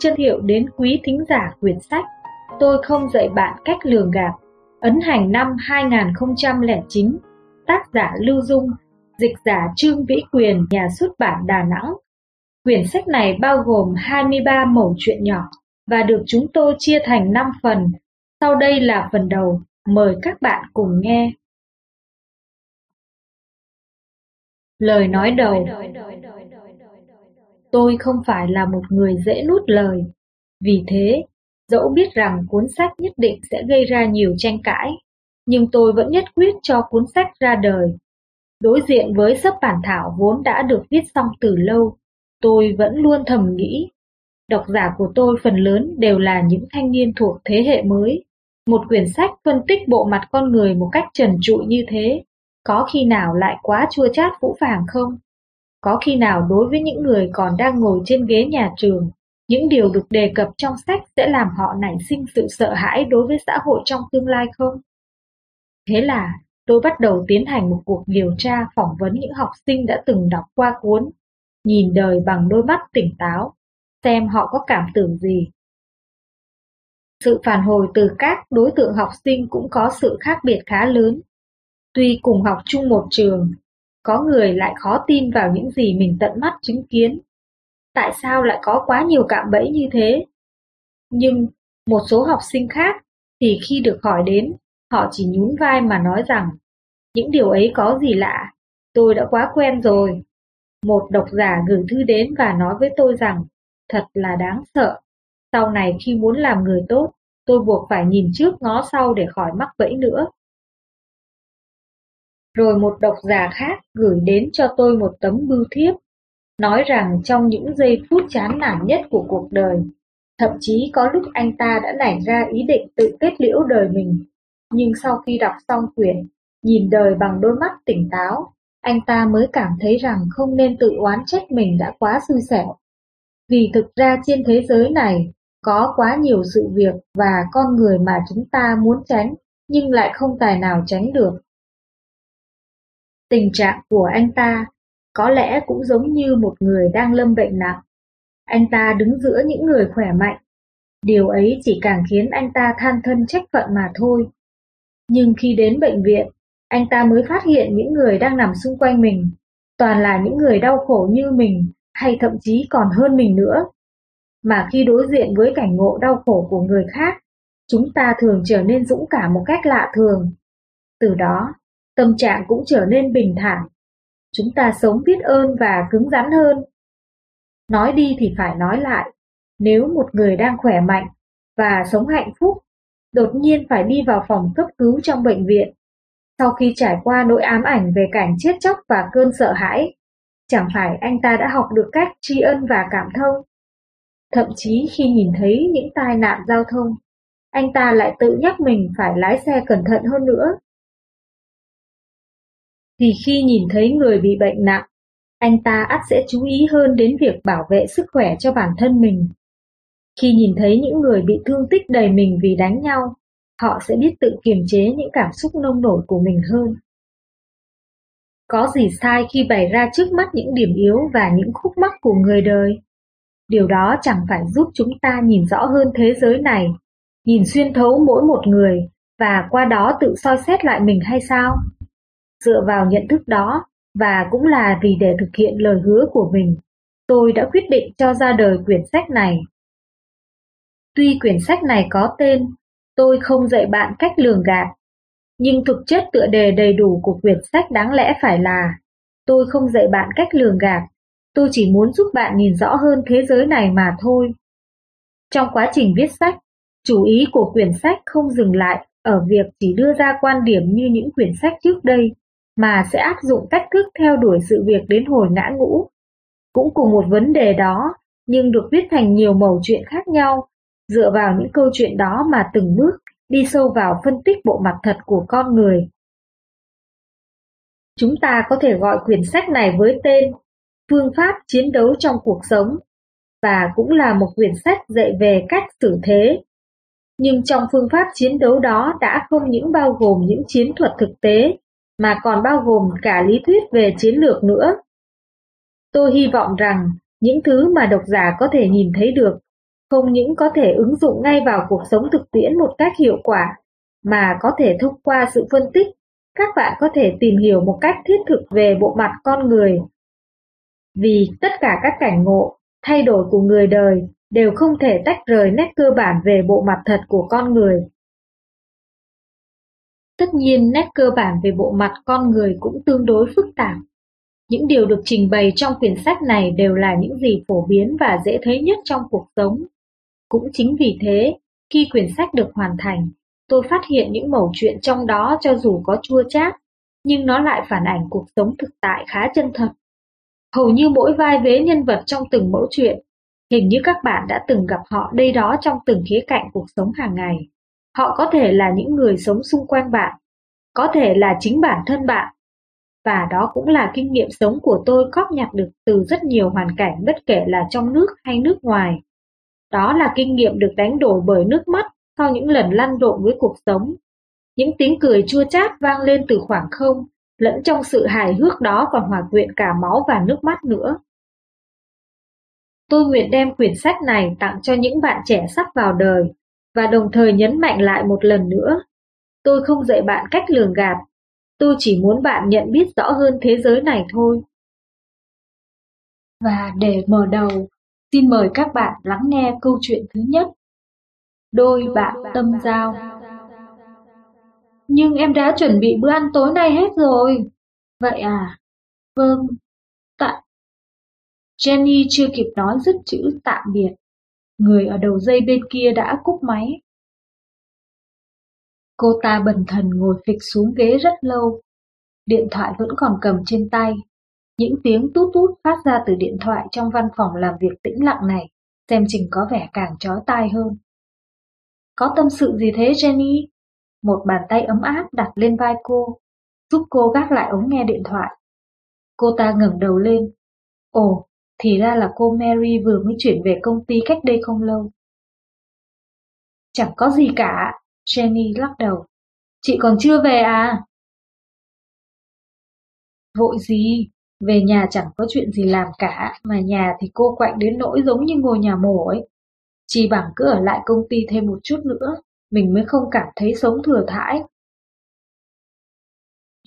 chân hiệu đến quý thính giả quyển sách Tôi không dạy bạn cách lường gạt Ấn hành năm 2009 Tác giả Lưu Dung Dịch giả Trương Vĩ Quyền Nhà xuất bản Đà Nẵng Quyển sách này bao gồm 23 mẩu chuyện nhỏ và được chúng tôi chia thành 5 phần. Sau đây là phần đầu, mời các bạn cùng nghe. Lời nói đầu Tôi không phải là một người dễ nuốt lời. Vì thế, dẫu biết rằng cuốn sách nhất định sẽ gây ra nhiều tranh cãi, nhưng tôi vẫn nhất quyết cho cuốn sách ra đời. Đối diện với sấp bản thảo vốn đã được viết xong từ lâu, tôi vẫn luôn thầm nghĩ. Độc giả của tôi phần lớn đều là những thanh niên thuộc thế hệ mới. Một quyển sách phân tích bộ mặt con người một cách trần trụi như thế, có khi nào lại quá chua chát phũ phàng không? Có khi nào đối với những người còn đang ngồi trên ghế nhà trường, những điều được đề cập trong sách sẽ làm họ nảy sinh sự sợ hãi đối với xã hội trong tương lai không? Thế là tôi bắt đầu tiến hành một cuộc điều tra phỏng vấn những học sinh đã từng đọc qua cuốn Nhìn đời bằng đôi mắt tỉnh táo, xem họ có cảm tưởng gì. Sự phản hồi từ các đối tượng học sinh cũng có sự khác biệt khá lớn. Tuy cùng học chung một trường, có người lại khó tin vào những gì mình tận mắt chứng kiến. Tại sao lại có quá nhiều cạm bẫy như thế? Nhưng một số học sinh khác thì khi được hỏi đến, họ chỉ nhún vai mà nói rằng những điều ấy có gì lạ, tôi đã quá quen rồi. Một độc giả gửi thư đến và nói với tôi rằng thật là đáng sợ. Sau này khi muốn làm người tốt, tôi buộc phải nhìn trước ngó sau để khỏi mắc bẫy nữa. Rồi một độc giả khác gửi đến cho tôi một tấm bưu thiếp, nói rằng trong những giây phút chán nản nhất của cuộc đời, thậm chí có lúc anh ta đã nảy ra ý định tự kết liễu đời mình. Nhưng sau khi đọc xong quyển, nhìn đời bằng đôi mắt tỉnh táo, anh ta mới cảm thấy rằng không nên tự oán trách mình đã quá xui xẻo. Vì thực ra trên thế giới này có quá nhiều sự việc và con người mà chúng ta muốn tránh nhưng lại không tài nào tránh được. Tình trạng của anh ta có lẽ cũng giống như một người đang lâm bệnh nặng. Anh ta đứng giữa những người khỏe mạnh. Điều ấy chỉ càng khiến anh ta than thân trách phận mà thôi. Nhưng khi đến bệnh viện, anh ta mới phát hiện những người đang nằm xung quanh mình, toàn là những người đau khổ như mình hay thậm chí còn hơn mình nữa. Mà khi đối diện với cảnh ngộ đau khổ của người khác, chúng ta thường trở nên dũng cảm một cách lạ thường. Từ đó, tâm trạng cũng trở nên bình thản. Chúng ta sống biết ơn và cứng rắn hơn. Nói đi thì phải nói lại, nếu một người đang khỏe mạnh và sống hạnh phúc, đột nhiên phải đi vào phòng cấp cứu trong bệnh viện, sau khi trải qua nỗi ám ảnh về cảnh chết chóc và cơn sợ hãi, chẳng phải anh ta đã học được cách tri ân và cảm thông. Thậm chí khi nhìn thấy những tai nạn giao thông, anh ta lại tự nhắc mình phải lái xe cẩn thận hơn nữa. Vì khi nhìn thấy người bị bệnh nặng, anh ta ắt sẽ chú ý hơn đến việc bảo vệ sức khỏe cho bản thân mình. Khi nhìn thấy những người bị thương tích đầy mình vì đánh nhau, họ sẽ biết tự kiềm chế những cảm xúc nông nổi của mình hơn. Có gì sai khi bày ra trước mắt những điểm yếu và những khúc mắc của người đời? Điều đó chẳng phải giúp chúng ta nhìn rõ hơn thế giới này, nhìn xuyên thấu mỗi một người và qua đó tự soi xét lại mình hay sao? Dựa vào nhận thức đó và cũng là vì để thực hiện lời hứa của mình, tôi đã quyết định cho ra đời quyển sách này. Tuy quyển sách này có tên Tôi không dạy bạn cách lường gạt, nhưng thực chất tựa đề đầy đủ của quyển sách đáng lẽ phải là Tôi không dạy bạn cách lường gạt, tôi chỉ muốn giúp bạn nhìn rõ hơn thế giới này mà thôi. Trong quá trình viết sách, chủ ý của quyển sách không dừng lại ở việc chỉ đưa ra quan điểm như những quyển sách trước đây, mà sẽ áp dụng cách thức theo đuổi sự việc đến hồi ngã ngũ. Cũng cùng một vấn đề đó, nhưng được viết thành nhiều mẩu chuyện khác nhau, dựa vào những câu chuyện đó mà từng bước đi sâu vào phân tích bộ mặt thật của con người. Chúng ta có thể gọi quyển sách này với tên Phương pháp chiến đấu trong cuộc sống và cũng là một quyển sách dạy về cách xử thế. Nhưng trong phương pháp chiến đấu đó đã không những bao gồm những chiến thuật thực tế mà còn bao gồm cả lý thuyết về chiến lược nữa. Tôi hy vọng rằng những thứ mà độc giả có thể nhìn thấy được không những có thể ứng dụng ngay vào cuộc sống thực tiễn một cách hiệu quả, mà có thể thông qua sự phân tích, các bạn có thể tìm hiểu một cách thiết thực về bộ mặt con người. Vì tất cả các cảnh ngộ, thay đổi của người đời đều không thể tách rời nét cơ bản về bộ mặt thật của con người. Tất nhiên nét cơ bản về bộ mặt con người cũng tương đối phức tạp. Những điều được trình bày trong quyển sách này đều là những gì phổ biến và dễ thấy nhất trong cuộc sống. Cũng chính vì thế, khi quyển sách được hoàn thành, tôi phát hiện những mẩu chuyện trong đó cho dù có chua chát, nhưng nó lại phản ảnh cuộc sống thực tại khá chân thật. Hầu như mỗi vai vế nhân vật trong từng mẫu chuyện, hình như các bạn đã từng gặp họ đây đó trong từng khía cạnh cuộc sống hàng ngày. Họ có thể là những người sống xung quanh bạn, có thể là chính bản thân bạn. Và đó cũng là kinh nghiệm sống của tôi góp nhặt được từ rất nhiều hoàn cảnh bất kể là trong nước hay nước ngoài. Đó là kinh nghiệm được đánh đổi bởi nước mắt sau những lần lăn lộn với cuộc sống. Những tiếng cười chua chát vang lên từ khoảng không, lẫn trong sự hài hước đó còn hòa quyện cả máu và nước mắt nữa. Tôi nguyện đem quyển sách này tặng cho những bạn trẻ sắp vào đời và đồng thời nhấn mạnh lại một lần nữa. Tôi không dạy bạn cách lường gạt, tôi chỉ muốn bạn nhận biết rõ hơn thế giới này thôi. Và để mở đầu, xin mời các bạn lắng nghe câu chuyện thứ nhất. Đôi bạn tâm giao Nhưng em đã chuẩn bị bữa ăn tối nay hết rồi. Vậy à? Vâng. Tại... Jenny chưa kịp nói dứt chữ tạm biệt Người ở đầu dây bên kia đã cúp máy. Cô ta bần thần ngồi phịch xuống ghế rất lâu. Điện thoại vẫn còn cầm trên tay. Những tiếng tút tút phát ra từ điện thoại trong văn phòng làm việc tĩnh lặng này, xem chừng có vẻ càng chói tai hơn. Có tâm sự gì thế Jenny? Một bàn tay ấm áp đặt lên vai cô, giúp cô gác lại ống nghe điện thoại. Cô ta ngẩng đầu lên. Ồ, thì ra là cô Mary vừa mới chuyển về công ty cách đây không lâu. Chẳng có gì cả, Jenny lắc đầu. Chị còn chưa về à? Vội gì, về nhà chẳng có chuyện gì làm cả, mà nhà thì cô quạnh đến nỗi giống như ngồi nhà mổ ấy. Chỉ bằng cứ ở lại công ty thêm một chút nữa, mình mới không cảm thấy sống thừa thãi.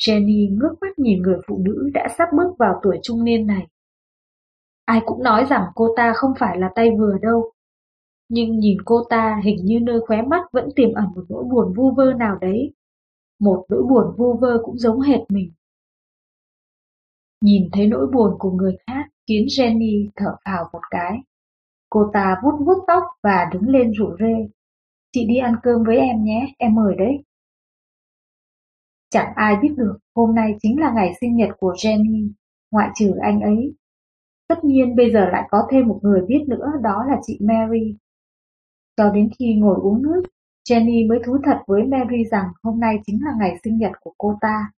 Jenny ngước mắt nhìn người phụ nữ đã sắp bước vào tuổi trung niên này. Ai cũng nói rằng cô ta không phải là tay vừa đâu. Nhưng nhìn cô ta hình như nơi khóe mắt vẫn tiềm ẩn một nỗi buồn vu vơ nào đấy. Một nỗi buồn vu vơ cũng giống hệt mình. Nhìn thấy nỗi buồn của người khác khiến Jenny thở phào một cái. Cô ta vuốt vuốt tóc và đứng lên rủ rê. Chị đi ăn cơm với em nhé, em mời đấy. Chẳng ai biết được hôm nay chính là ngày sinh nhật của Jenny, ngoại trừ anh ấy. Tất nhiên bây giờ lại có thêm một người biết nữa đó là chị Mary. Cho đến khi ngồi uống nước, Jenny mới thú thật với Mary rằng hôm nay chính là ngày sinh nhật của cô ta.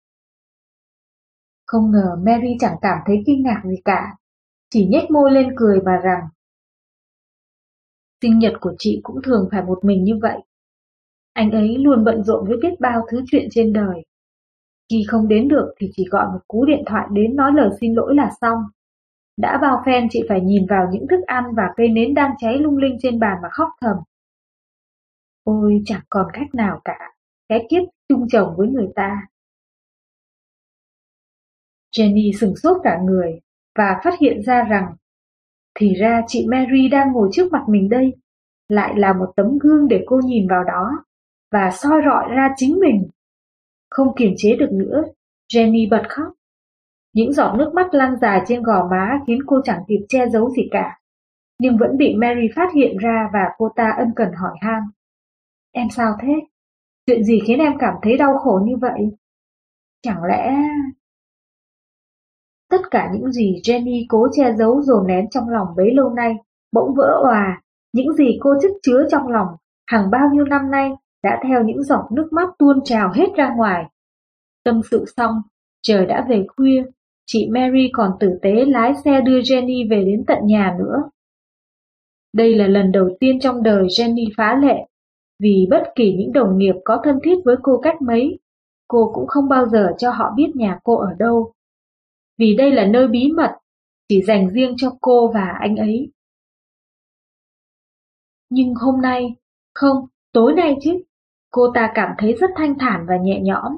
Không ngờ Mary chẳng cảm thấy kinh ngạc gì cả, chỉ nhếch môi lên cười và rằng Sinh nhật của chị cũng thường phải một mình như vậy. Anh ấy luôn bận rộn với biết bao thứ chuyện trên đời. Khi không đến được thì chỉ gọi một cú điện thoại đến nói lời xin lỗi là xong. Đã bao phen chị phải nhìn vào những thức ăn và cây nến đang cháy lung linh trên bàn mà khóc thầm. Ôi chẳng còn cách nào cả, cái kiếp chung chồng với người ta. Jenny sừng sốt cả người và phát hiện ra rằng thì ra chị Mary đang ngồi trước mặt mình đây, lại là một tấm gương để cô nhìn vào đó và soi rọi ra chính mình. Không kiềm chế được nữa, Jenny bật khóc. Những giọt nước mắt lan dài trên gò má khiến cô chẳng kịp che giấu gì cả. Nhưng vẫn bị Mary phát hiện ra và cô ta ân cần hỏi han. Em sao thế? Chuyện gì khiến em cảm thấy đau khổ như vậy? Chẳng lẽ... Tất cả những gì Jenny cố che giấu dồn nén trong lòng bấy lâu nay bỗng vỡ òa. Những gì cô chất chứa trong lòng hàng bao nhiêu năm nay đã theo những giọt nước mắt tuôn trào hết ra ngoài. Tâm sự xong, trời đã về khuya, chị Mary còn tử tế lái xe đưa Jenny về đến tận nhà nữa. Đây là lần đầu tiên trong đời Jenny phá lệ, vì bất kỳ những đồng nghiệp có thân thiết với cô cách mấy, cô cũng không bao giờ cho họ biết nhà cô ở đâu. Vì đây là nơi bí mật, chỉ dành riêng cho cô và anh ấy. Nhưng hôm nay, không, tối nay chứ, cô ta cảm thấy rất thanh thản và nhẹ nhõm.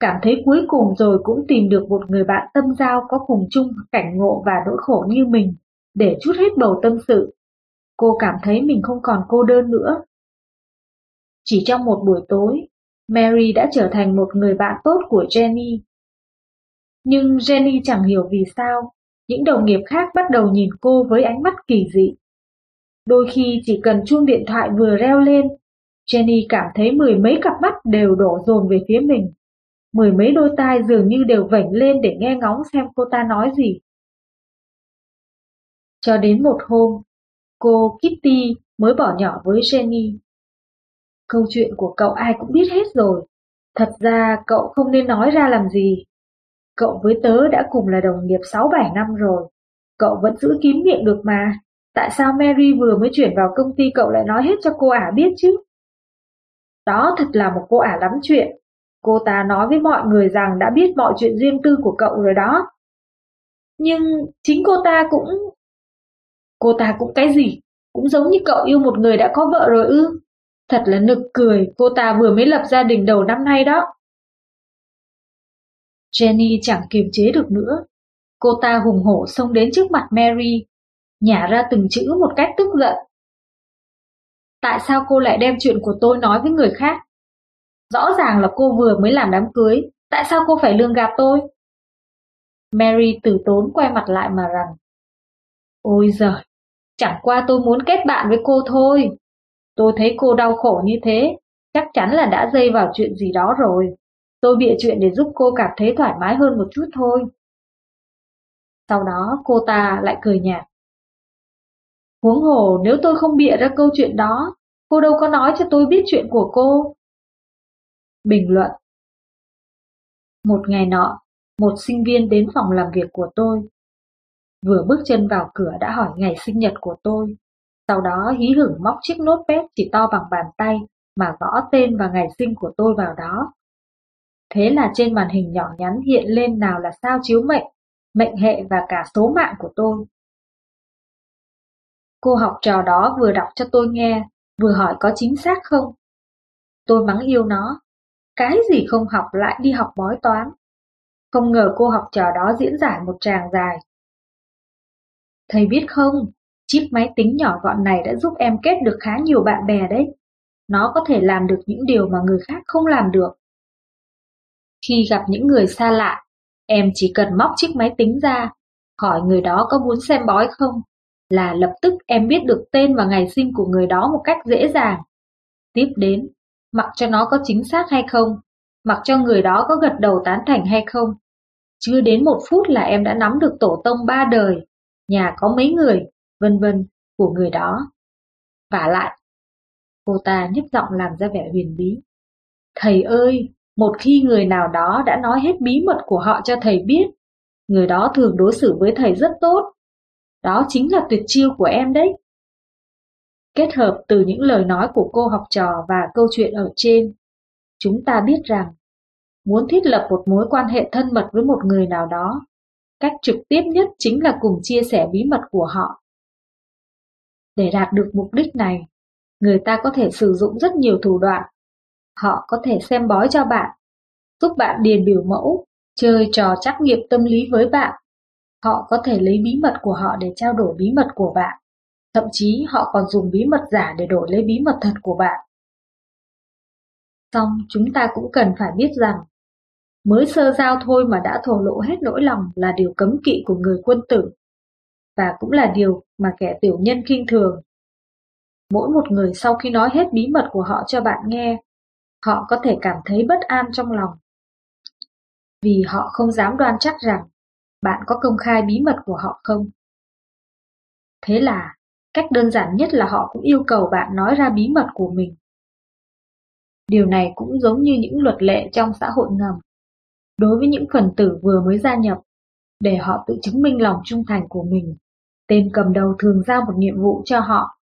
Cảm thấy cuối cùng rồi cũng tìm được một người bạn tâm giao có cùng chung cảnh ngộ và nỗi khổ như mình, để chút hết bầu tâm sự. Cô cảm thấy mình không còn cô đơn nữa. Chỉ trong một buổi tối, Mary đã trở thành một người bạn tốt của Jenny. Nhưng Jenny chẳng hiểu vì sao, những đồng nghiệp khác bắt đầu nhìn cô với ánh mắt kỳ dị. Đôi khi chỉ cần chuông điện thoại vừa reo lên, Jenny cảm thấy mười mấy cặp mắt đều đổ dồn về phía mình. Mười mấy đôi tai dường như đều vảnh lên để nghe ngóng xem cô ta nói gì. Cho đến một hôm, cô Kitty mới bỏ nhỏ với Jenny. Câu chuyện của cậu ai cũng biết hết rồi. Thật ra cậu không nên nói ra làm gì. Cậu với tớ đã cùng là đồng nghiệp 6-7 năm rồi. Cậu vẫn giữ kín miệng được mà. Tại sao Mary vừa mới chuyển vào công ty cậu lại nói hết cho cô ả biết chứ? Đó thật là một cô ả lắm chuyện. Cô ta nói với mọi người rằng đã biết mọi chuyện riêng tư của cậu rồi đó. Nhưng chính cô ta cũng... Cô ta cũng cái gì? Cũng giống như cậu yêu một người đã có vợ rồi ư? Thật là nực cười, cô ta vừa mới lập gia đình đầu năm nay đó. Jenny chẳng kiềm chế được nữa. Cô ta hùng hổ xông đến trước mặt Mary, nhả ra từng chữ một cách tức giận. Tại sao cô lại đem chuyện của tôi nói với người khác? Rõ ràng là cô vừa mới làm đám cưới, tại sao cô phải lương gạt tôi? Mary từ tốn quay mặt lại mà rằng. Ôi giời, chẳng qua tôi muốn kết bạn với cô thôi. Tôi thấy cô đau khổ như thế, chắc chắn là đã dây vào chuyện gì đó rồi. Tôi bịa chuyện để giúp cô cảm thấy thoải mái hơn một chút thôi. Sau đó cô ta lại cười nhạt. Huống hồ nếu tôi không bịa ra câu chuyện đó, cô đâu có nói cho tôi biết chuyện của cô. Bình luận Một ngày nọ, một sinh viên đến phòng làm việc của tôi. Vừa bước chân vào cửa đã hỏi ngày sinh nhật của tôi. Sau đó hí hửng móc chiếc nốt pad chỉ to bằng bàn tay mà gõ tên và ngày sinh của tôi vào đó. Thế là trên màn hình nhỏ nhắn hiện lên nào là sao chiếu mệnh, mệnh hệ và cả số mạng của tôi. Cô học trò đó vừa đọc cho tôi nghe, vừa hỏi có chính xác không. Tôi mắng yêu nó, cái gì không học lại đi học bói toán. Không ngờ cô học trò đó diễn giải một tràng dài. Thầy biết không, chip máy tính nhỏ gọn này đã giúp em kết được khá nhiều bạn bè đấy. Nó có thể làm được những điều mà người khác không làm được. Khi gặp những người xa lạ, em chỉ cần móc chiếc máy tính ra, hỏi người đó có muốn xem bói không, là lập tức em biết được tên và ngày sinh của người đó một cách dễ dàng. Tiếp đến, mặc cho nó có chính xác hay không, mặc cho người đó có gật đầu tán thành hay không. Chưa đến một phút là em đã nắm được tổ tông ba đời, nhà có mấy người, vân vân của người đó. Và lại, cô ta nhấp giọng làm ra vẻ huyền bí. Thầy ơi, một khi người nào đó đã nói hết bí mật của họ cho thầy biết, người đó thường đối xử với thầy rất tốt. Đó chính là tuyệt chiêu của em đấy. Kết hợp từ những lời nói của cô học trò và câu chuyện ở trên, chúng ta biết rằng muốn thiết lập một mối quan hệ thân mật với một người nào đó, cách trực tiếp nhất chính là cùng chia sẻ bí mật của họ. Để đạt được mục đích này, người ta có thể sử dụng rất nhiều thủ đoạn Họ có thể xem bói cho bạn, giúp bạn điền biểu mẫu, chơi trò trắc nghiệm tâm lý với bạn. Họ có thể lấy bí mật của họ để trao đổi bí mật của bạn. Thậm chí họ còn dùng bí mật giả để đổi lấy bí mật thật của bạn. Xong chúng ta cũng cần phải biết rằng mới sơ giao thôi mà đã thổ lộ hết nỗi lòng là điều cấm kỵ của người quân tử và cũng là điều mà kẻ tiểu nhân kinh thường. Mỗi một người sau khi nói hết bí mật của họ cho bạn nghe họ có thể cảm thấy bất an trong lòng. Vì họ không dám đoan chắc rằng bạn có công khai bí mật của họ không. Thế là, cách đơn giản nhất là họ cũng yêu cầu bạn nói ra bí mật của mình. Điều này cũng giống như những luật lệ trong xã hội ngầm. Đối với những phần tử vừa mới gia nhập, để họ tự chứng minh lòng trung thành của mình, tên cầm đầu thường giao một nhiệm vụ cho họ,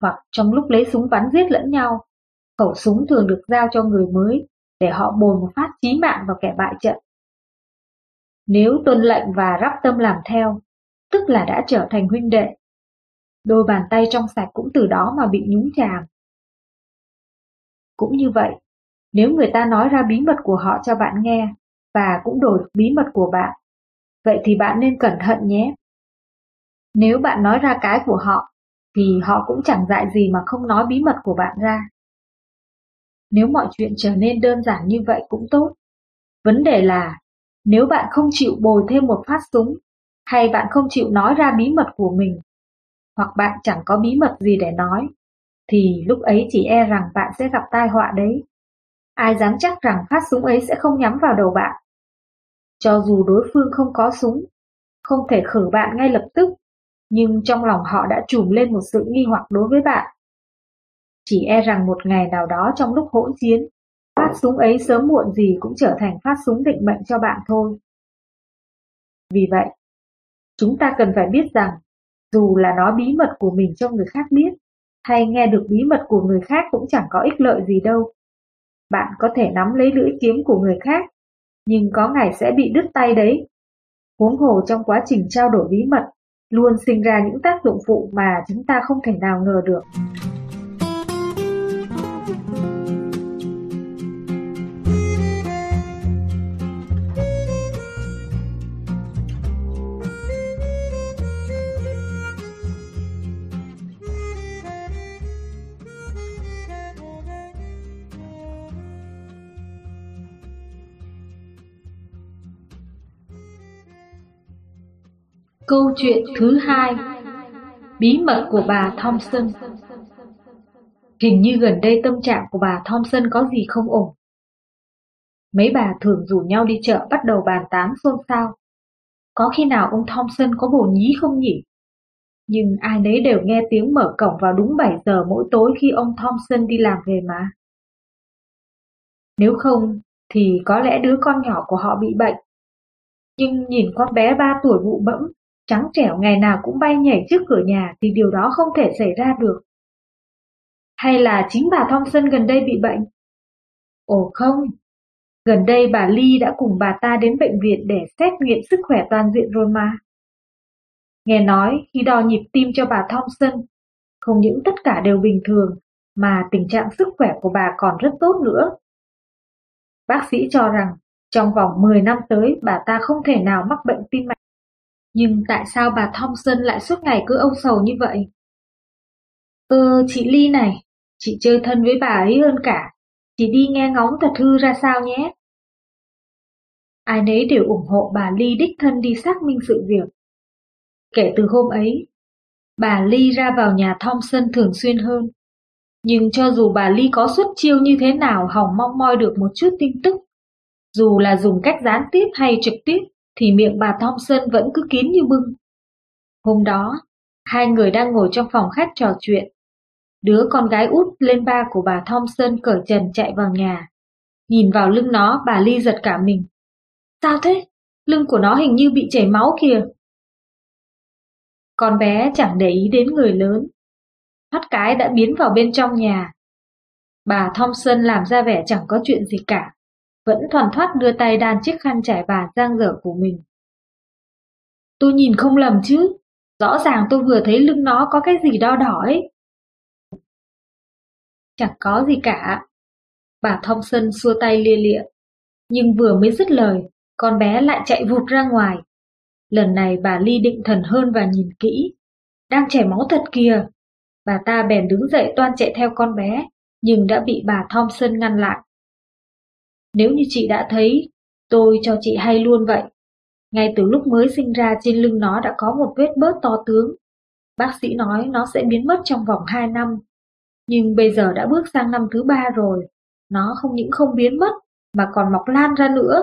hoặc trong lúc lấy súng bắn giết lẫn nhau, Khẩu súng thường được giao cho người mới để họ bồi một phát chí mạng vào kẻ bại trận. Nếu tuân lệnh và rắp tâm làm theo, tức là đã trở thành huynh đệ. Đôi bàn tay trong sạch cũng từ đó mà bị nhúng chàm. Cũng như vậy, nếu người ta nói ra bí mật của họ cho bạn nghe, và cũng đổi bí mật của bạn, vậy thì bạn nên cẩn thận nhé. Nếu bạn nói ra cái của họ, thì họ cũng chẳng dại gì mà không nói bí mật của bạn ra. Nếu mọi chuyện trở nên đơn giản như vậy cũng tốt. Vấn đề là, nếu bạn không chịu bồi thêm một phát súng, hay bạn không chịu nói ra bí mật của mình, hoặc bạn chẳng có bí mật gì để nói, thì lúc ấy chỉ e rằng bạn sẽ gặp tai họa đấy. Ai dám chắc rằng phát súng ấy sẽ không nhắm vào đầu bạn. Cho dù đối phương không có súng, không thể khử bạn ngay lập tức, nhưng trong lòng họ đã trùm lên một sự nghi hoặc đối với bạn. Chỉ e rằng một ngày nào đó trong lúc hỗn chiến, phát súng ấy sớm muộn gì cũng trở thành phát súng định mệnh cho bạn thôi. Vì vậy, chúng ta cần phải biết rằng, dù là nói bí mật của mình cho người khác biết, hay nghe được bí mật của người khác cũng chẳng có ích lợi gì đâu. Bạn có thể nắm lấy lưỡi kiếm của người khác, nhưng có ngày sẽ bị đứt tay đấy. Huống hồ trong quá trình trao đổi bí mật, luôn sinh ra những tác dụng phụ mà chúng ta không thể nào ngờ được. Câu chuyện thứ hai Bí mật của bà Thompson Hình như gần đây tâm trạng của bà Thompson có gì không ổn. Mấy bà thường rủ nhau đi chợ bắt đầu bàn tán xôn xao. Có khi nào ông Thompson có bổ nhí không nhỉ? Nhưng ai nấy đều nghe tiếng mở cổng vào đúng 7 giờ mỗi tối khi ông Thompson đi làm về mà. Nếu không, thì có lẽ đứa con nhỏ của họ bị bệnh. Nhưng nhìn con bé 3 tuổi bụ bẫm, trắng trẻo ngày nào cũng bay nhảy trước cửa nhà thì điều đó không thể xảy ra được. Hay là chính bà Thompson gần đây bị bệnh? Ồ không, gần đây bà Lee đã cùng bà ta đến bệnh viện để xét nghiệm sức khỏe toàn diện rồi mà. Nghe nói khi đo nhịp tim cho bà Thompson, không những tất cả đều bình thường, mà tình trạng sức khỏe của bà còn rất tốt nữa. Bác sĩ cho rằng trong vòng 10 năm tới bà ta không thể nào mắc bệnh tim mạch. Nhưng tại sao bà Thompson lại suốt ngày cứ âu sầu như vậy? Ờ, chị Ly này, chị chơi thân với bà ấy hơn cả. Chị đi nghe ngóng thật hư ra sao nhé. Ai nấy đều ủng hộ bà Ly đích thân đi xác minh sự việc. Kể từ hôm ấy, bà Ly ra vào nhà Thompson thường xuyên hơn. Nhưng cho dù bà Ly có xuất chiêu như thế nào hỏng mong moi được một chút tin tức, dù là dùng cách gián tiếp hay trực tiếp, thì miệng bà Thompson vẫn cứ kín như bưng. Hôm đó, hai người đang ngồi trong phòng khách trò chuyện. Đứa con gái út lên ba của bà Thompson cởi trần chạy vào nhà. Nhìn vào lưng nó, bà Ly giật cả mình. Sao thế? Lưng của nó hình như bị chảy máu kìa. Con bé chẳng để ý đến người lớn. Thoát cái đã biến vào bên trong nhà. Bà Thompson làm ra vẻ chẳng có chuyện gì cả vẫn thoàn thoát đưa tay đan chiếc khăn trải bàn giang dở của mình. Tôi nhìn không lầm chứ, rõ ràng tôi vừa thấy lưng nó có cái gì đo đỏ ấy. Chẳng có gì cả. Bà Thompson xua tay lia lịa, nhưng vừa mới dứt lời, con bé lại chạy vụt ra ngoài. Lần này bà Ly định thần hơn và nhìn kỹ. Đang chảy máu thật kìa. Bà ta bèn đứng dậy toan chạy theo con bé, nhưng đã bị bà Thompson ngăn lại. Nếu như chị đã thấy, tôi cho chị hay luôn vậy. Ngay từ lúc mới sinh ra trên lưng nó đã có một vết bớt to tướng. Bác sĩ nói nó sẽ biến mất trong vòng 2 năm. Nhưng bây giờ đã bước sang năm thứ ba rồi. Nó không những không biến mất, mà còn mọc lan ra nữa.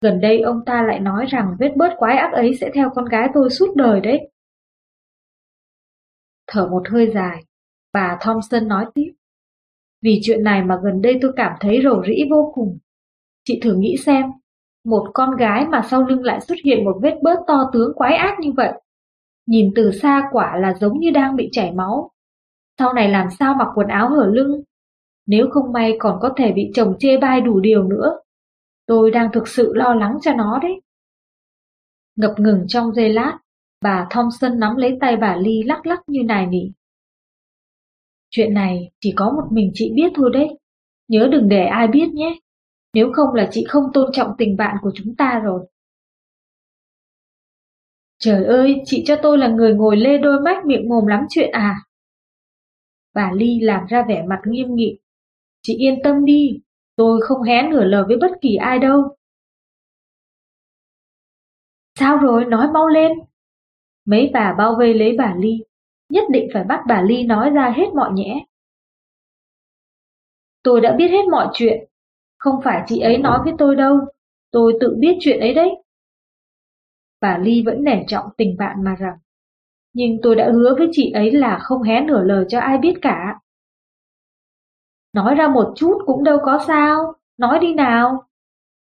Gần đây ông ta lại nói rằng vết bớt quái ác ấy sẽ theo con gái tôi suốt đời đấy. Thở một hơi dài, bà Thompson nói tiếp. Vì chuyện này mà gần đây tôi cảm thấy rầu rĩ vô cùng. Chị thử nghĩ xem, một con gái mà sau lưng lại xuất hiện một vết bớt to tướng quái ác như vậy. Nhìn từ xa quả là giống như đang bị chảy máu. Sau này làm sao mặc quần áo hở lưng? Nếu không may còn có thể bị chồng chê bai đủ điều nữa. Tôi đang thực sự lo lắng cho nó đấy. Ngập ngừng trong giây lát, Bà Thompson nắm lấy tay bà Ly lắc lắc như nài nỉ. Chuyện này chỉ có một mình chị biết thôi đấy. Nhớ đừng để ai biết nhé. Nếu không là chị không tôn trọng tình bạn của chúng ta rồi. Trời ơi, chị cho tôi là người ngồi lê đôi mắt miệng mồm lắm chuyện à? Bà Ly làm ra vẻ mặt nghiêm nghị. Chị yên tâm đi, tôi không hé nửa lời với bất kỳ ai đâu. Sao rồi, nói mau lên. Mấy bà bao vây lấy bà Ly, nhất định phải bắt bà Ly nói ra hết mọi nhẽ. Tôi đã biết hết mọi chuyện, không phải chị ấy nói với tôi đâu, tôi tự biết chuyện ấy đấy. Bà Ly vẫn nể trọng tình bạn mà rằng, nhưng tôi đã hứa với chị ấy là không hé nửa lời cho ai biết cả. Nói ra một chút cũng đâu có sao, nói đi nào.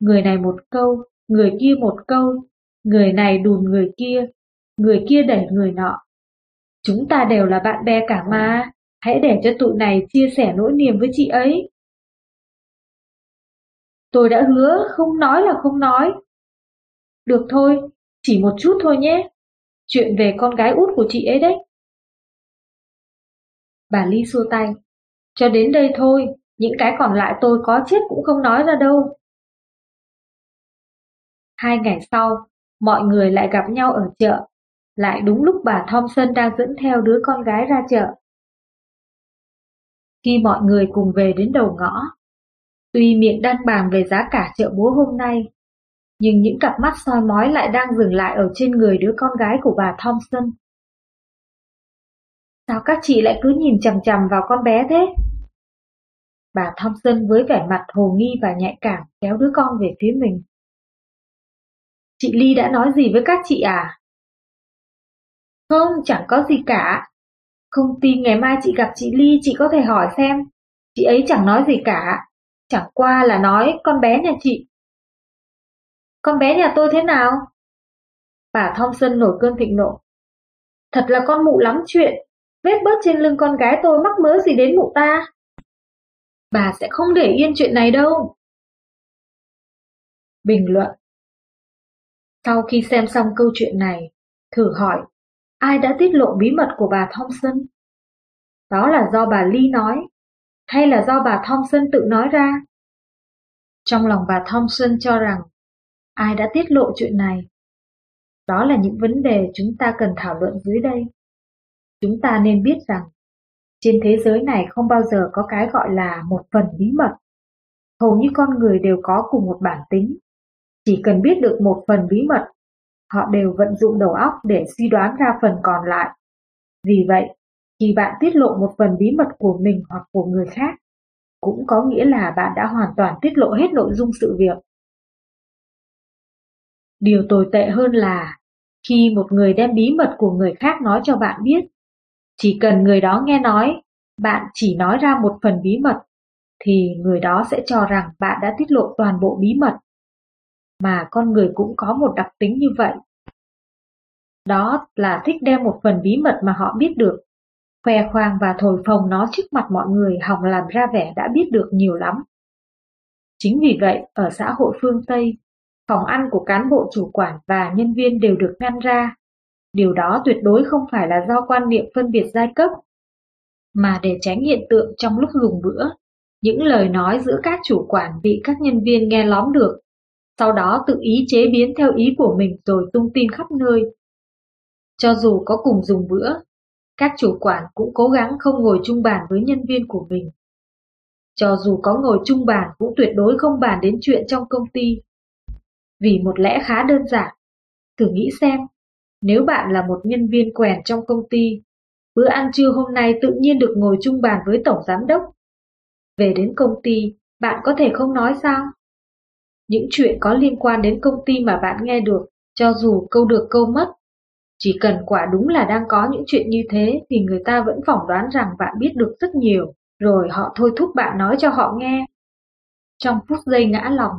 Người này một câu, người kia một câu, người này đùn người kia, người kia đẩy người nọ. Chúng ta đều là bạn bè cả mà, hãy để cho tụi này chia sẻ nỗi niềm với chị ấy. Tôi đã hứa không nói là không nói. Được thôi, chỉ một chút thôi nhé. Chuyện về con gái út của chị ấy đấy. Bà Ly xua tay. Cho đến đây thôi, những cái còn lại tôi có chết cũng không nói ra đâu. Hai ngày sau, mọi người lại gặp nhau ở chợ, lại đúng lúc bà Thompson đang dẫn theo đứa con gái ra chợ. Khi mọi người cùng về đến đầu ngõ, tuy miệng đang bàn về giá cả chợ búa hôm nay, nhưng những cặp mắt soi mói lại đang dừng lại ở trên người đứa con gái của bà Thompson. Sao các chị lại cứ nhìn chằm chằm vào con bé thế? Bà Thompson với vẻ mặt hồ nghi và nhạy cảm kéo đứa con về phía mình. Chị Ly đã nói gì với các chị à? Không, chẳng có gì cả. Không tin ngày mai chị gặp chị Ly chị có thể hỏi xem. Chị ấy chẳng nói gì cả. Chẳng qua là nói con bé nhà chị. Con bé nhà tôi thế nào? Bà Thompson nổi cơn thịnh nộ. Thật là con mụ lắm chuyện. Vết bớt trên lưng con gái tôi mắc mớ gì đến mụ ta. Bà sẽ không để yên chuyện này đâu. Bình luận Sau khi xem xong câu chuyện này, thử hỏi ai đã tiết lộ bí mật của bà Thompson? Đó là do bà Lee nói, hay là do bà Thompson tự nói ra? Trong lòng bà Thompson cho rằng ai đã tiết lộ chuyện này? Đó là những vấn đề chúng ta cần thảo luận dưới đây. Chúng ta nên biết rằng trên thế giới này không bao giờ có cái gọi là một phần bí mật. Hầu như con người đều có cùng một bản tính. Chỉ cần biết được một phần bí mật, họ đều vận dụng đầu óc để suy đoán ra phần còn lại. Vì vậy, khi bạn tiết lộ một phần bí mật của mình hoặc của người khác, cũng có nghĩa là bạn đã hoàn toàn tiết lộ hết nội dung sự việc. Điều tồi tệ hơn là khi một người đem bí mật của người khác nói cho bạn biết, chỉ cần người đó nghe nói, bạn chỉ nói ra một phần bí mật, thì người đó sẽ cho rằng bạn đã tiết lộ toàn bộ bí mật. Mà con người cũng có một đặc tính như vậy. Đó là thích đem một phần bí mật mà họ biết được, khoe khoang và thổi phồng nó trước mặt mọi người hòng làm ra vẻ đã biết được nhiều lắm. Chính vì vậy, ở xã hội phương Tây, phòng ăn của cán bộ chủ quản và nhân viên đều được ngăn ra Điều đó tuyệt đối không phải là do quan niệm phân biệt giai cấp, mà để tránh hiện tượng trong lúc dùng bữa, những lời nói giữa các chủ quản bị các nhân viên nghe lóm được, sau đó tự ý chế biến theo ý của mình rồi tung tin khắp nơi. Cho dù có cùng dùng bữa, các chủ quản cũng cố gắng không ngồi chung bàn với nhân viên của mình. Cho dù có ngồi chung bàn cũng tuyệt đối không bàn đến chuyện trong công ty. Vì một lẽ khá đơn giản, thử nghĩ xem, nếu bạn là một nhân viên quèn trong công ty, bữa ăn trưa hôm nay tự nhiên được ngồi chung bàn với tổng giám đốc. Về đến công ty, bạn có thể không nói sao? Những chuyện có liên quan đến công ty mà bạn nghe được, cho dù câu được câu mất, chỉ cần quả đúng là đang có những chuyện như thế thì người ta vẫn phỏng đoán rằng bạn biết được rất nhiều, rồi họ thôi thúc bạn nói cho họ nghe. Trong phút giây ngã lòng,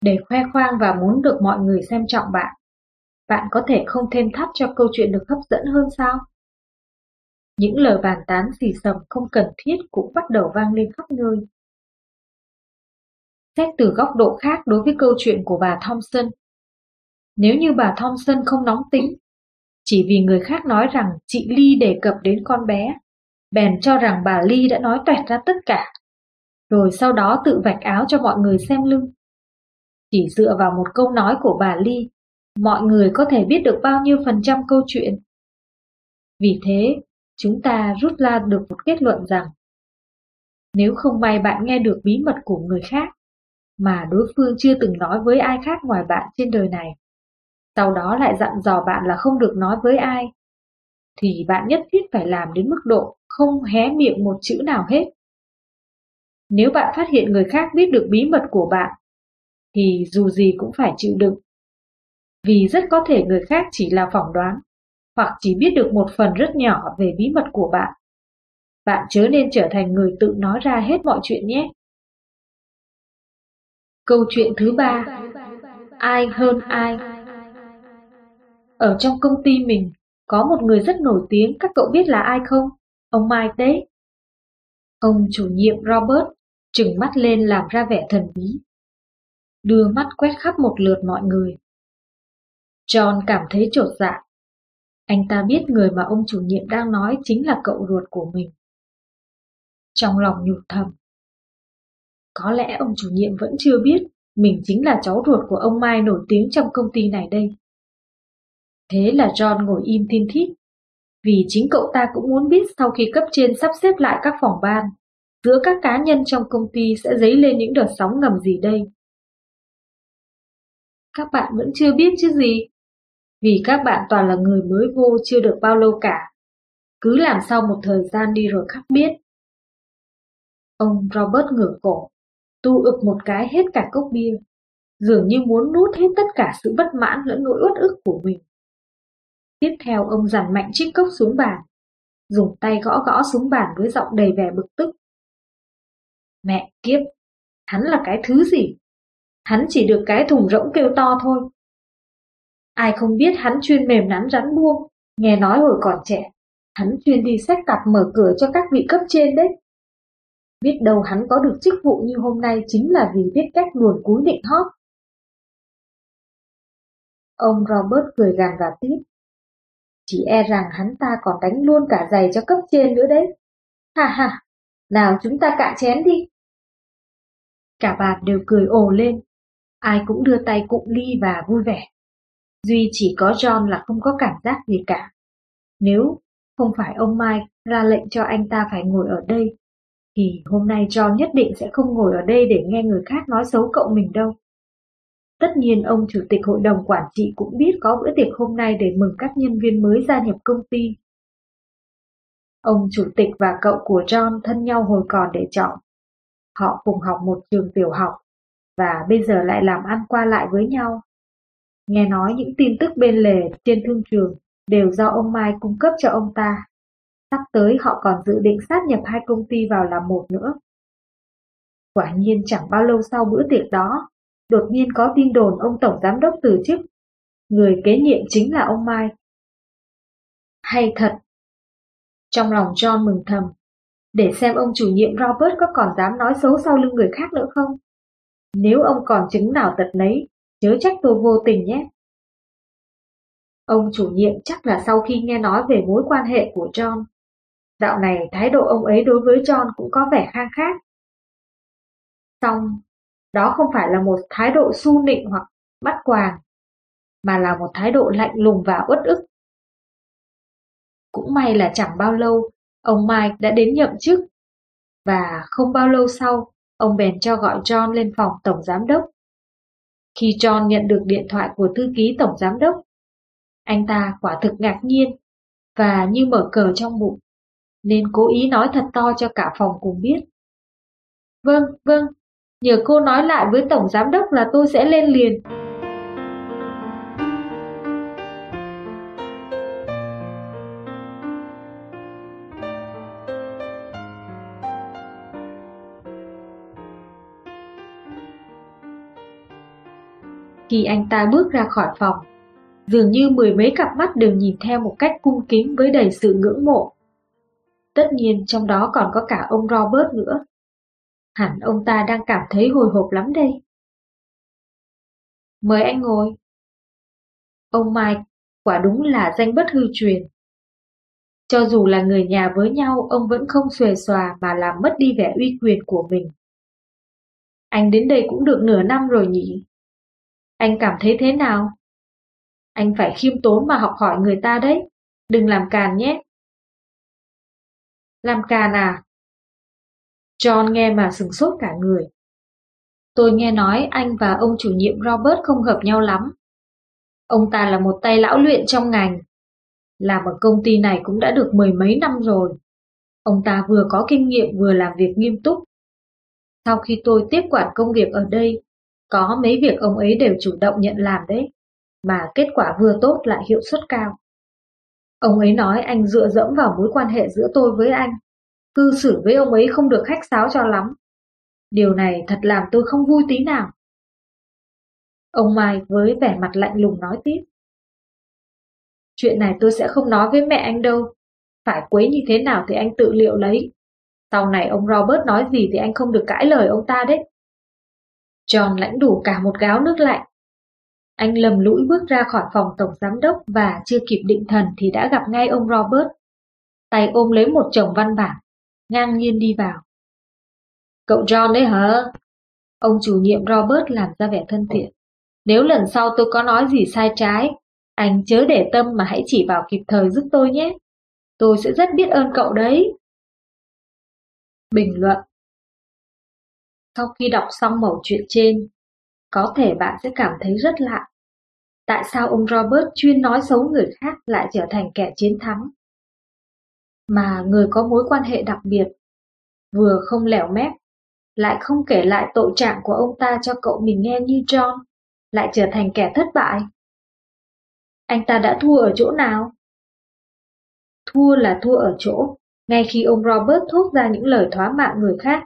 để khoe khoang và muốn được mọi người xem trọng bạn, bạn có thể không thêm thắt cho câu chuyện được hấp dẫn hơn sao? Những lời bàn tán xì sầm không cần thiết cũng bắt đầu vang lên khắp nơi. Xét từ góc độ khác đối với câu chuyện của bà Thompson. Nếu như bà Thompson không nóng tính, chỉ vì người khác nói rằng chị Ly đề cập đến con bé, bèn cho rằng bà Ly đã nói toẹt ra tất cả, rồi sau đó tự vạch áo cho mọi người xem lưng. Chỉ dựa vào một câu nói của bà Ly, mọi người có thể biết được bao nhiêu phần trăm câu chuyện. Vì thế, chúng ta rút ra được một kết luận rằng nếu không may bạn nghe được bí mật của người khác, mà đối phương chưa từng nói với ai khác ngoài bạn trên đời này, sau đó lại dặn dò bạn là không được nói với ai, thì bạn nhất thiết phải làm đến mức độ không hé miệng một chữ nào hết. Nếu bạn phát hiện người khác biết được bí mật của bạn, thì dù gì cũng phải chịu đựng. Vì rất có thể người khác chỉ là phỏng đoán, hoặc chỉ biết được một phần rất nhỏ về bí mật của bạn. Bạn chớ nên trở thành người tự nói ra hết mọi chuyện nhé. Câu chuyện thứ ba Ai hơn ai ở trong công ty mình có một người rất nổi tiếng, các cậu biết là ai không? Ông Mike đấy. Ông chủ nhiệm Robert trừng mắt lên làm ra vẻ thần bí. Đưa mắt quét khắp một lượt mọi người. John cảm thấy trột dạ. Anh ta biết người mà ông chủ nhiệm đang nói chính là cậu ruột của mình. Trong lòng nhụt thầm. Có lẽ ông chủ nhiệm vẫn chưa biết mình chính là cháu ruột của ông Mai nổi tiếng trong công ty này đây. Thế là John ngồi im thiên thít, vì chính cậu ta cũng muốn biết sau khi cấp trên sắp xếp lại các phòng ban, giữa các cá nhân trong công ty sẽ dấy lên những đợt sóng ngầm gì đây. Các bạn vẫn chưa biết chứ gì, vì các bạn toàn là người mới vô chưa được bao lâu cả. Cứ làm sau một thời gian đi rồi khắc biết. Ông Robert ngửa cổ, tu ực một cái hết cả cốc bia, dường như muốn nuốt hết tất cả sự bất mãn lẫn nỗi uất ức của mình. Tiếp theo ông dằn mạnh chiếc cốc xuống bàn, dùng tay gõ gõ xuống bàn với giọng đầy vẻ bực tức. Mẹ kiếp, hắn là cái thứ gì? Hắn chỉ được cái thùng rỗng kêu to thôi. Ai không biết hắn chuyên mềm nắn rắn buông, nghe nói hồi còn trẻ, hắn chuyên đi sách cặp mở cửa cho các vị cấp trên đấy. Biết đâu hắn có được chức vụ như hôm nay chính là vì biết cách luồn cúi định hót. Ông Robert cười gàn và tiếp. Chỉ e rằng hắn ta còn đánh luôn cả giày cho cấp trên nữa đấy. Ha ha, nào chúng ta cạn chén đi. Cả bàn đều cười ồ lên, ai cũng đưa tay cụm ly và vui vẻ. Duy chỉ có John là không có cảm giác gì cả. Nếu không phải ông Mike ra lệnh cho anh ta phải ngồi ở đây, thì hôm nay John nhất định sẽ không ngồi ở đây để nghe người khác nói xấu cậu mình đâu. Tất nhiên ông chủ tịch hội đồng quản trị cũng biết có bữa tiệc hôm nay để mừng các nhân viên mới gia nhập công ty. Ông chủ tịch và cậu của John thân nhau hồi còn để chọn. Họ cùng học một trường tiểu học và bây giờ lại làm ăn qua lại với nhau. Nghe nói những tin tức bên lề trên thương trường đều do ông Mai cung cấp cho ông ta. Sắp tới họ còn dự định sát nhập hai công ty vào làm một nữa. Quả nhiên chẳng bao lâu sau bữa tiệc đó, đột nhiên có tin đồn ông Tổng Giám đốc từ chức. Người kế nhiệm chính là ông Mai. Hay thật! Trong lòng John mừng thầm, để xem ông chủ nhiệm Robert có còn dám nói xấu sau lưng người khác nữa không. Nếu ông còn chứng nào tật nấy, chớ trách tôi vô tình nhé. Ông chủ nhiệm chắc là sau khi nghe nói về mối quan hệ của John. Dạo này thái độ ông ấy đối với John cũng có vẻ khang khác. Xong, đó không phải là một thái độ su nịnh hoặc bắt quàng, mà là một thái độ lạnh lùng và uất ức. Cũng may là chẳng bao lâu, ông Mike đã đến nhậm chức, và không bao lâu sau, ông bèn cho gọi John lên phòng tổng giám đốc. Khi John nhận được điện thoại của thư ký tổng giám đốc, anh ta quả thực ngạc nhiên và như mở cờ trong bụng, nên cố ý nói thật to cho cả phòng cùng biết. Vâng, vâng, Nhờ cô nói lại với Tổng Giám Đốc là tôi sẽ lên liền. Khi anh ta bước ra khỏi phòng, dường như mười mấy cặp mắt đều nhìn theo một cách cung kính với đầy sự ngưỡng mộ. Tất nhiên trong đó còn có cả ông Robert nữa. Hẳn ông ta đang cảm thấy hồi hộp lắm đây. Mời anh ngồi. Ông Mike Quả đúng là danh bất hư truyền. Cho dù là người nhà với nhau, ông vẫn không xuề xòa mà làm mất đi vẻ uy quyền của mình. Anh đến đây cũng được nửa năm rồi nhỉ? Anh cảm thấy thế nào? Anh phải khiêm tốn mà học hỏi người ta đấy, đừng làm càn nhé. Làm càn à? John nghe mà sừng sốt cả người. Tôi nghe nói anh và ông chủ nhiệm Robert không hợp nhau lắm. Ông ta là một tay lão luyện trong ngành. Làm ở công ty này cũng đã được mười mấy năm rồi. Ông ta vừa có kinh nghiệm vừa làm việc nghiêm túc. Sau khi tôi tiếp quản công việc ở đây, có mấy việc ông ấy đều chủ động nhận làm đấy, mà kết quả vừa tốt lại hiệu suất cao. Ông ấy nói anh dựa dẫm vào mối quan hệ giữa tôi với anh, cư xử với ông ấy không được khách sáo cho lắm. Điều này thật làm tôi không vui tí nào. Ông Mai với vẻ mặt lạnh lùng nói tiếp. Chuyện này tôi sẽ không nói với mẹ anh đâu. Phải quấy như thế nào thì anh tự liệu lấy. Sau này ông Robert nói gì thì anh không được cãi lời ông ta đấy. John lãnh đủ cả một gáo nước lạnh. Anh lầm lũi bước ra khỏi phòng tổng giám đốc và chưa kịp định thần thì đã gặp ngay ông Robert. Tay ôm lấy một chồng văn bản, ngang nhiên đi vào. Cậu John đấy hả? Ông chủ nhiệm Robert làm ra vẻ thân thiện. Nếu lần sau tôi có nói gì sai trái, anh chớ để tâm mà hãy chỉ vào kịp thời giúp tôi nhé. Tôi sẽ rất biết ơn cậu đấy. Bình luận Sau khi đọc xong mẩu chuyện trên, có thể bạn sẽ cảm thấy rất lạ. Tại sao ông Robert chuyên nói xấu người khác lại trở thành kẻ chiến thắng? Mà người có mối quan hệ đặc biệt, vừa không lẻo mép, lại không kể lại tội trạng của ông ta cho cậu mình nghe như John, lại trở thành kẻ thất bại. Anh ta đã thua ở chỗ nào? Thua là thua ở chỗ, ngay khi ông Robert thốt ra những lời thoá mạ người khác,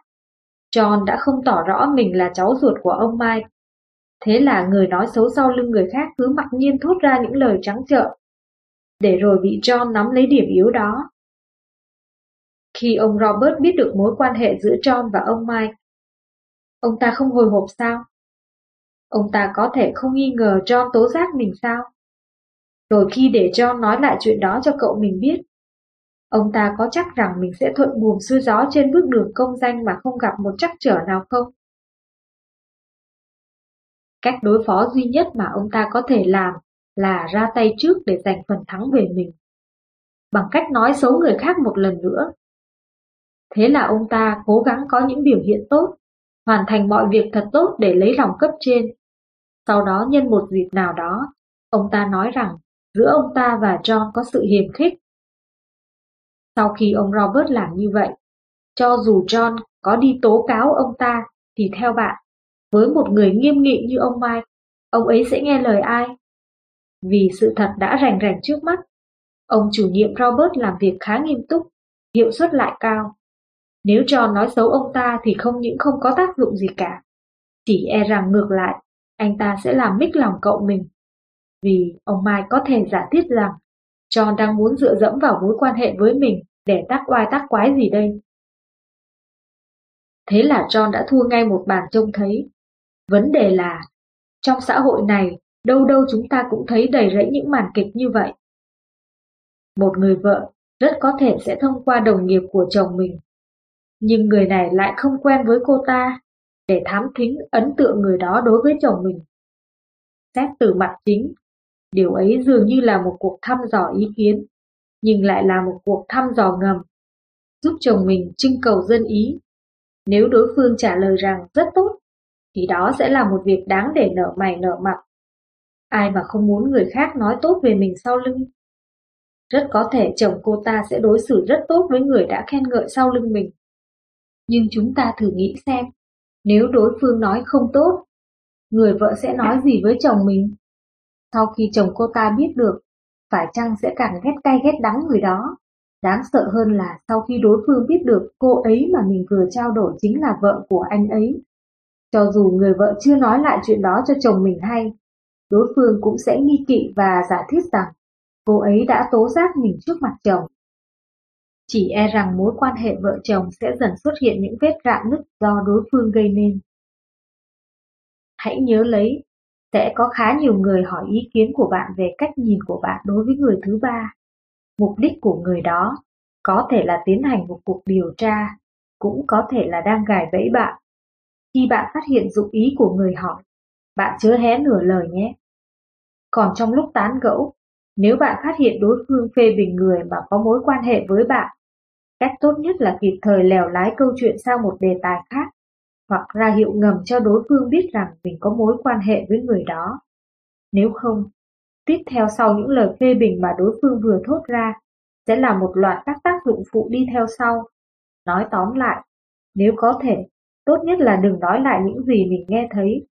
John đã không tỏ rõ mình là cháu ruột của ông Mike. Thế là người nói xấu sau lưng người khác cứ mặc nhiên thốt ra những lời trắng trợn, để rồi bị John nắm lấy điểm yếu đó. Khi ông Robert biết được mối quan hệ giữa John và ông Mike, ông ta không hồi hộp sao? Ông ta có thể không nghi ngờ John tố giác mình sao? Rồi khi để John nói lại chuyện đó cho cậu mình biết, ông ta có chắc rằng mình sẽ thuận buồm xuôi gió trên bước đường công danh mà không gặp một trắc trở nào không? Cách đối phó duy nhất mà ông ta có thể làm là ra tay trước để giành phần thắng về mình. Bằng cách nói xấu người khác một lần nữa. Thế là ông ta cố gắng có những biểu hiện tốt, hoàn thành mọi việc thật tốt để lấy lòng cấp trên. Sau đó nhân một dịp nào đó, ông ta nói rằng giữa ông ta và John có sự hiềm khích. Sau khi ông Robert làm như vậy, cho dù John có đi tố cáo ông ta, thì theo bạn, với một người nghiêm nghị như ông Mike, ông ấy sẽ nghe lời ai? Vì sự thật đã rành rành trước mắt, ông chủ nhiệm Robert làm việc khá nghiêm túc, hiệu suất lại cao. Nếu John nói xấu ông ta thì không những không có tác dụng gì cả, chỉ e rằng ngược lại, anh ta sẽ làm mích lòng cậu mình. Vì ông Mai có thể giả thiết rằng John đang muốn dựa dẫm vào mối quan hệ với mình để tác oai tác quái gì đây. Thế là John đã thua ngay một bàn trông thấy. Vấn đề là, trong xã hội này, đâu đâu chúng ta cũng thấy đầy rẫy những màn kịch như vậy. Một người vợ rất có thể sẽ thông qua đồng nghiệp của chồng mình. Nhưng người này lại không quen với cô ta, để thám thính ấn tượng người đó đối với chồng mình. Xét từ mặt chính, điều ấy dường như là một cuộc thăm dò ý kiến, nhưng lại là một cuộc thăm dò ngầm, giúp chồng mình trưng cầu dân ý. Nếu đối phương trả lời rằng rất tốt, thì đó sẽ là một việc đáng để nở mày nở mặt. Ai mà không muốn người khác nói tốt về mình sau lưng. Rất có thể chồng cô ta sẽ đối xử rất tốt với người đã khen ngợi sau lưng mình. Nhưng chúng ta thử nghĩ xem, nếu đối phương nói không tốt, người vợ sẽ nói gì với chồng mình? Sau khi chồng cô ta biết được, phải chăng sẽ càng ghét cay ghét đắng người đó? Đáng sợ hơn là sau khi đối phương biết được cô ấy mà mình vừa trao đổi chính là vợ của anh ấy. Cho dù người vợ chưa nói lại chuyện đó cho chồng mình hay, đối phương cũng sẽ nghi kỵ và giả thiết rằng cô ấy đã tố giác mình trước mặt chồng. Chỉ e rằng mối quan hệ vợ chồng sẽ dần xuất hiện những vết rạn nứt do đối phương gây nên. Hãy nhớ lấy, Sẽ có khá nhiều người hỏi ý kiến của bạn về cách nhìn của bạn đối với người thứ ba. Mục đích của người đó có thể là tiến hành một cuộc điều tra, cũng có thể là đang gài bẫy bạn. Khi bạn phát hiện dụng ý của người hỏi, bạn chớ hé nửa lời nhé. Còn trong lúc tán gẫu, nếu bạn phát hiện đối phương phê bình người mà có mối quan hệ với bạn, cách tốt nhất là kịp thời lèo lái câu chuyện sang một đề tài khác, hoặc ra hiệu ngầm cho đối phương biết rằng mình có mối quan hệ với người đó. Nếu không, tiếp theo sau những lời phê bình mà đối phương vừa thốt ra, sẽ là một loạt các tác dụng phụ đi theo sau. Nói tóm lại, nếu có thể, tốt nhất là đừng nói lại những gì mình nghe thấy.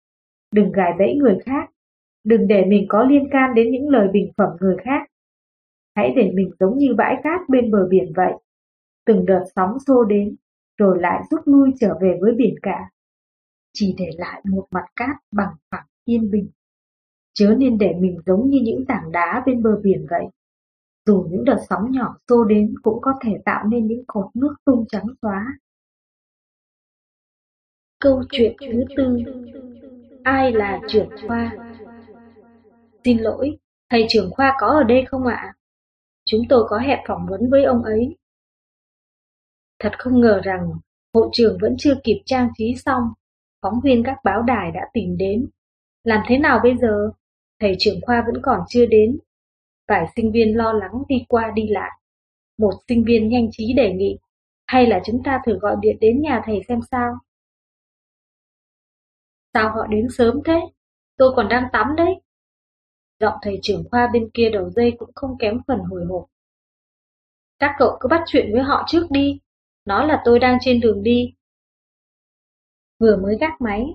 Đừng gài bẫy người khác, đừng để mình có liên can đến những lời bình phẩm người khác. Hãy để mình giống như bãi cát bên bờ biển vậy. Từng đợt sóng xô đến, rồi lại rút lui trở về với biển cả. Chỉ để lại một mặt cát bằng phẳng yên bình. Chớ nên để mình giống như những tảng đá bên bờ biển vậy. Dù những đợt sóng nhỏ xô đến cũng có thể tạo nên những cột nước tung trắng xóa. Câu chuyện thứ tư Ai là trưởng khoa? Xin lỗi, thầy trưởng khoa có ở đây không ạ? Chúng tôi có hẹn phỏng vấn với ông ấy. Thật không ngờ rằng hội trường vẫn chưa kịp trang trí xong, phóng viên các báo đài đã tìm đến. Làm thế nào bây giờ? Thầy trưởng khoa vẫn còn chưa đến. Vài sinh viên lo lắng đi qua đi lại. Một sinh viên nhanh trí đề nghị, hay là chúng ta thử gọi điện đến nhà thầy xem sao? Sao họ đến sớm thế? Tôi còn đang tắm đấy. Giọng thầy trưởng khoa bên kia đầu dây cũng không kém phần hồi hộp. Các cậu cứ bắt chuyện với họ trước đi, nó là tôi đang trên đường đi. Vừa mới gác máy,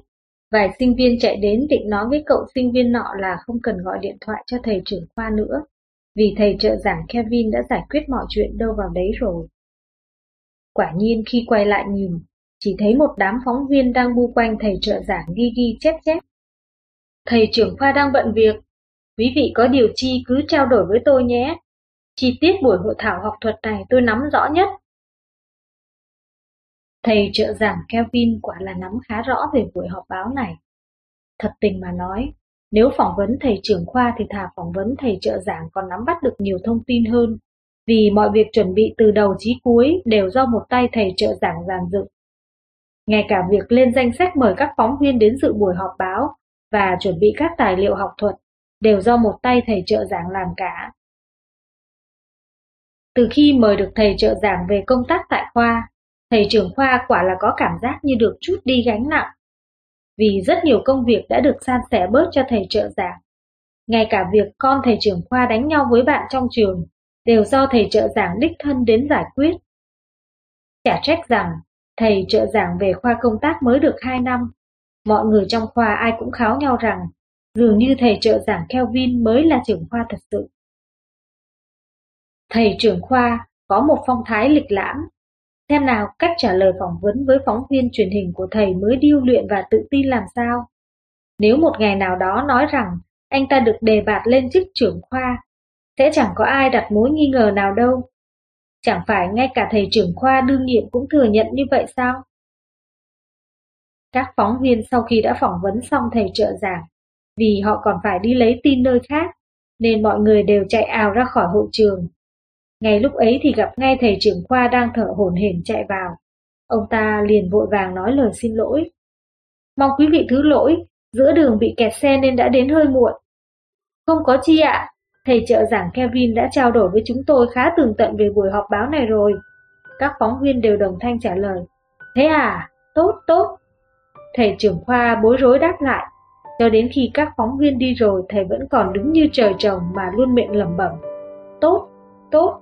vài sinh viên chạy đến định nói với cậu sinh viên nọ là không cần gọi điện thoại cho thầy trưởng khoa nữa, vì thầy trợ giảng Kevin đã giải quyết mọi chuyện đâu vào đấy rồi. Quả nhiên khi quay lại nhìn, chỉ thấy một đám phóng viên đang bu quanh thầy trợ giảng ghi ghi chép chép. Thầy trưởng khoa đang bận việc, quý vị có điều chi cứ trao đổi với tôi nhé. Chi tiết buổi hội thảo học thuật này tôi nắm rõ nhất. Thầy trợ giảng Kelvin quả là nắm khá rõ về buổi họp báo này. Thật tình mà nói, nếu phỏng vấn thầy trưởng khoa thì thà phỏng vấn thầy trợ giảng còn nắm bắt được nhiều thông tin hơn, vì mọi việc chuẩn bị từ đầu chí cuối đều do một tay thầy trợ giảng giàn dựng. Ngay cả việc lên danh sách mời các phóng viên đến dự buổi họp báo và chuẩn bị các tài liệu học thuật đều do một tay thầy trợ giảng làm cả. Từ khi mời được thầy trợ giảng về công tác tại khoa, thầy trưởng khoa quả là có cảm giác như được chút đi gánh nặng. Vì rất nhiều công việc đã được san sẻ bớt cho thầy trợ giảng. Ngay cả việc con thầy trưởng khoa đánh nhau với bạn trong trường đều do thầy trợ giảng đích thân đến giải quyết. Chả trách rằng, thầy trợ giảng về khoa công tác mới được 2 năm. Mọi người trong khoa ai cũng kháo nhau rằng, dường như thầy trợ giảng Kelvin mới là trưởng khoa thật sự. Thầy trưởng khoa có một phong thái lịch lãm. Xem nào cách trả lời phỏng vấn với phóng viên truyền hình của thầy mới điêu luyện và tự tin làm sao. Nếu một ngày nào đó nói rằng anh ta được đề bạt lên chức trưởng khoa, sẽ chẳng có ai đặt mối nghi ngờ nào đâu. Chẳng phải ngay cả thầy trưởng khoa đương nhiệm cũng thừa nhận như vậy sao? Các phóng viên sau khi đã phỏng vấn xong thầy trợ giảng, vì họ còn phải đi lấy tin nơi khác, nên mọi người đều chạy ào ra khỏi hội trường. Ngay lúc ấy thì gặp ngay thầy trưởng khoa đang thở hổn hển chạy vào. Ông ta liền vội vàng nói lời xin lỗi. Mong quý vị thứ lỗi, giữa đường bị kẹt xe nên đã đến hơi muộn. Không có chi ạ, thầy trợ giảng Kevin đã trao đổi với chúng tôi khá tường tận về buổi họp báo này rồi. Các phóng viên đều đồng thanh trả lời. Thế à, tốt, tốt. Thầy trưởng khoa bối rối đáp lại. Cho đến khi các phóng viên đi rồi, thầy vẫn còn đứng như trời trồng mà luôn miệng lẩm bẩm. Tốt, tốt.